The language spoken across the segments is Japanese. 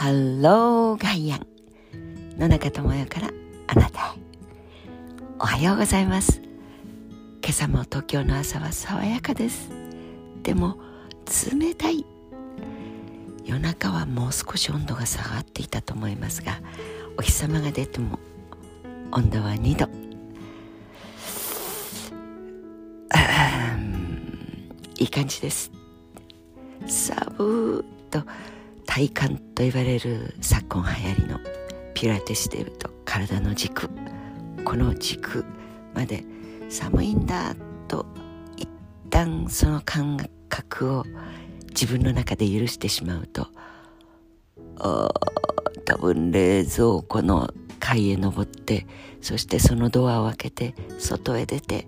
ハローガイアン野中智代からあなたへ。おはようございます。今朝も東京の朝は爽やかです。でも冷たい。夜中はもう少し温度が下がっていたと思いますがお日様が出ても温度は2度。いい感じです。寒ーと体幹と言われる昨今流行りのピラティスでいうと体の軸この軸まで寒いんだと一旦その感覚を自分の中で許してしまうと多分冷蔵庫の階へ登ってそしてそのドアを開けて外へ出て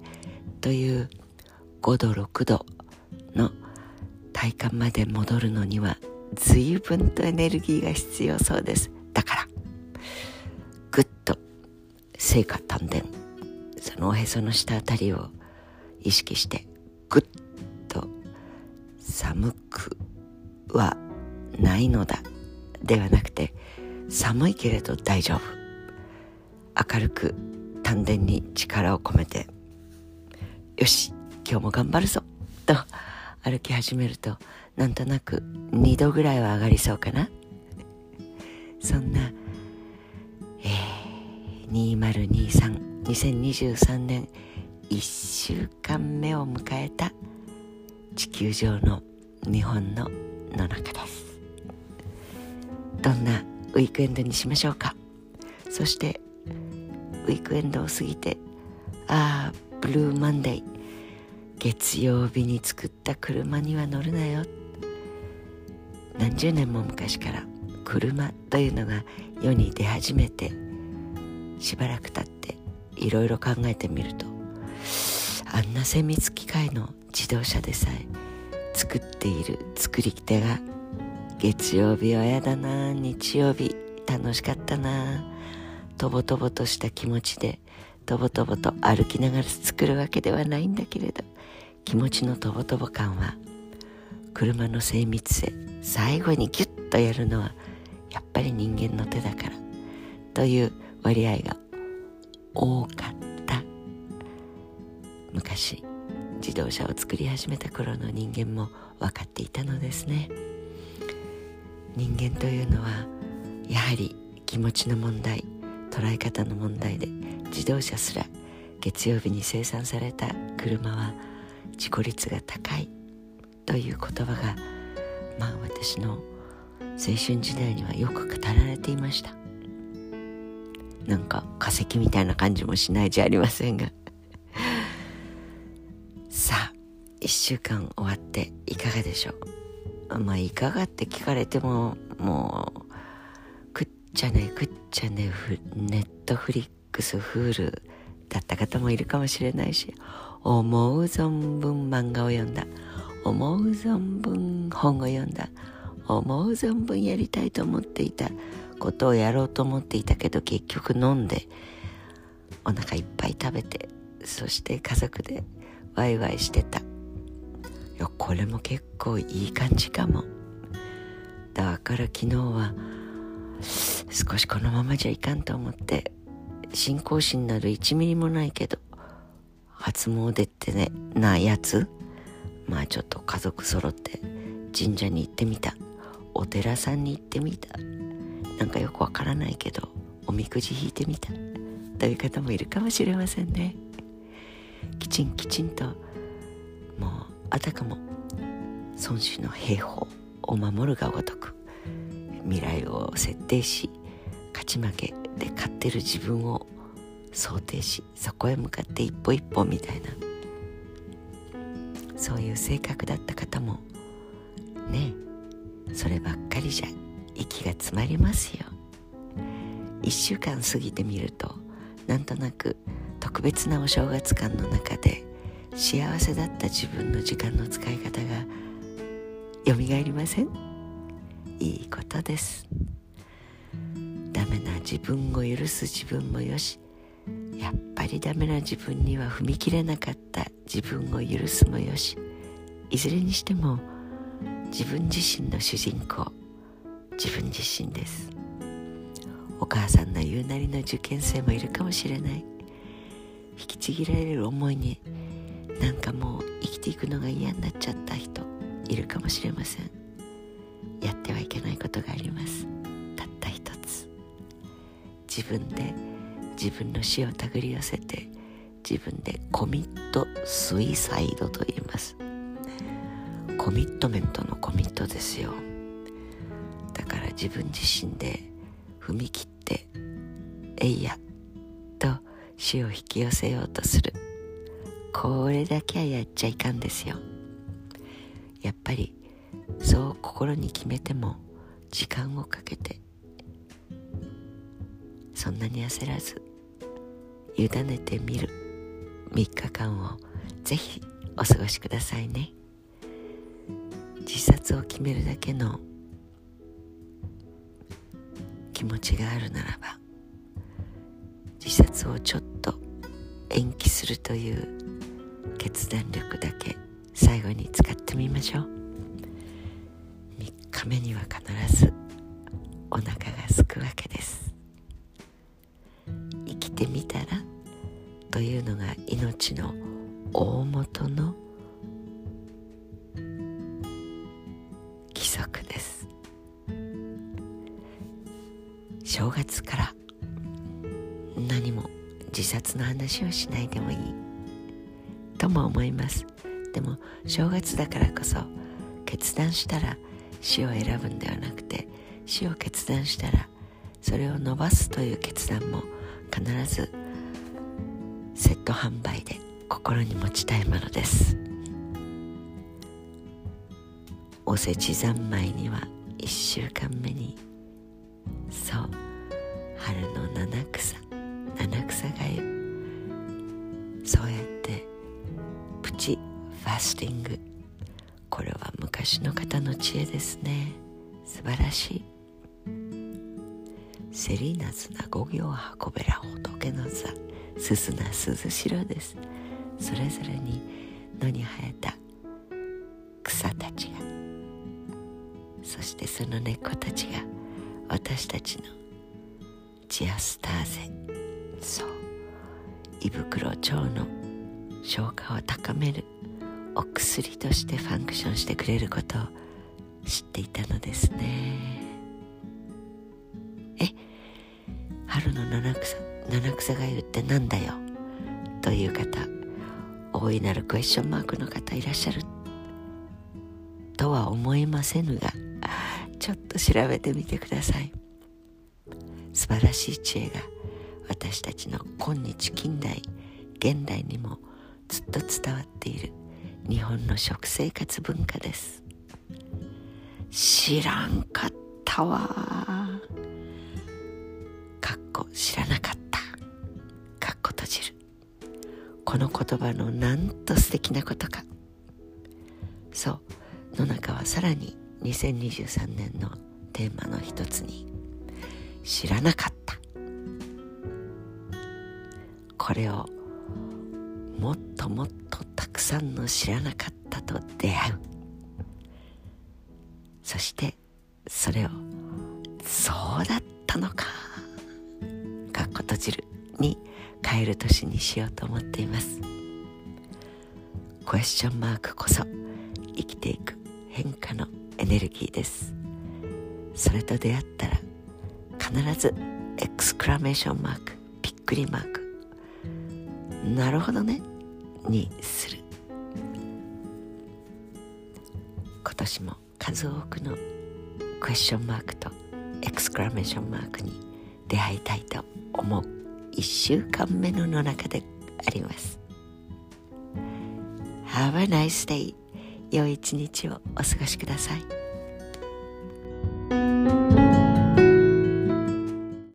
という5度6度の体感まで戻るのには随分とエネルギーが必要そうです。だからぐっと成果丹田そのおへその下あたりを意識してぐっと寒くはないのだ。ではなくて寒いけれど大丈夫。明るく丹田に力を込めてよし今日も頑張るぞ。と歩き始めるとなんとなく2度ぐらいは上がりそうかな。そんな、えー、20232023年1週間目を迎えた地球上の日本の野中です。どんなウィークエンドにしましょうか。そしてウィークエンドを過ぎてああブルーマンデー月曜日に作った車には乗るなよ。何十年も昔から車というのが世に出始めてしばらく経っていろいろ考えてみるとあんな精密機械の自動車でさえ作っている作り手が月曜日はやだな日曜日楽しかったなとぼとぼとした気持ちでとぼとぼと歩きながら作るわけではないんだけれど。気持ちのとぼとぼ感は車の精密性最後にギュッとやるのはやっぱり人間の手だからという割合が多かった昔自動車を作り始めた頃の人間も分かっていたのですね。人間というのはやはり気持ちの問題捉え方の問題で自動車すら月曜日に生産された車は自己率が高いという言葉がまあ私の青春時代にはよく語られていました。なんか化石みたいな感じもしないじゃありませんが。さあ1週間終わっていかがでしょう？まあいかがって聞かれてももうくっちゃねくっちゃねネットフリックスフールだった方もいるかもしれないし思う存分漫画を読んだ。思う存分本を読んだ。思う存分やりたいと思っていたことをやろうと思っていたけど結局飲んでお腹いっぱい食べてそして家族でワイワイしてた。いやこれも結構いい感じかも。だから昨日は少しこのままじゃいかんと思って信仰心など1ミリもないけど初詣ってねなやつ？まあちょっと家族揃って神社に行ってみた。お寺さんに行ってみた。なんかよくわからないけどおみくじ引いてみた。という方もいるかもしれませんね。きちんきちんともうあたかも孫子の兵法を守るがごとく未来を設定し勝ち負けで勝ってる自分を想定しそこへ向かって一歩一歩みたいな。そういう性格だった方もねそればっかりじゃ息が詰まりますよ。1週間過ぎてみるとなんとなく特別なお正月感の中で幸せだった自分の時間の使い方がよみがえりません？いいことです。ダメな自分を許す自分もよしやっぱりダメな自分には踏み切れなかった自分を許すもよし。いずれにしても自分自身の主人公自分自身です。お母さんの言うなりの受験生もいるかもしれない。引きちぎられる思いになんかもう生きていくのが嫌になっちゃった人いるかもしれません。やってはいけないことがあります。たった一つ。自分で自分の死を手繰り寄せて自分でコミットスイサイドと言います。コミットメントのコミットですよ。だから自分自身で踏み切ってえいやと死を引き寄せようとする。これだけはやっちゃいかんですよ。やっぱりそう心に決めても時間をかけてそんなに焦らず委ねてみる。3日間をぜひお過ごしくださいね。自殺を決めるだけの気持ちがあるならば自殺をちょっと延期するという決断力だけ最後に使ってみましょう。3日目には必ずお腹がすくわけです。の大元の規則です。正月から何も自殺の話をしないでもいいとも思います。でも正月だからこそ決断したら死を選ぶんではなくて死を決断したらそれを伸ばすという決断も必ずセット販売で心に持ちたいものです。おせち三昧には1週間目にそう春の七草七草がゆそうやってプチファスティング。これは昔の方の知恵ですね。素晴らしい。セリナズな五行運べら仏の座。すすな鈴代です。それぞれに野に生えた草たちがそしてその根っこたちが私たちのジアスターゼそう胃袋腸の消化を高めるお薬としてファンクションしてくれることを知っていたのですね。え春の七草七草がゆってなんだよという方大いなるクエスチョンマークの方いらっしゃるとは思いませぬがちょっと調べてみてください。素晴らしい知恵が私たちの今日近代現代にもずっと伝わっている日本の食生活文化です。知らんかったわかっこ知らなかった。この言葉のなんと素敵なことか。そう。野中はさらに2023年のテーマの一つに知らなかった。これをもっともっとたくさんの知らなかったと出会う。そしてそれをそうだったのか。かっこ閉じる。に変える年にしようと思っています。クエスチョンマークこそ生きていく変化のエネルギーです。それと出会ったら必ずエクスクラメーションマークびっくりマーク。なるほどねにする。今年も数多くのクエスチョンマークとエクスクラメーションマークに出会いたいと思う。1週間目のの中であります。Have a nice day 良い一日をお過ごしください。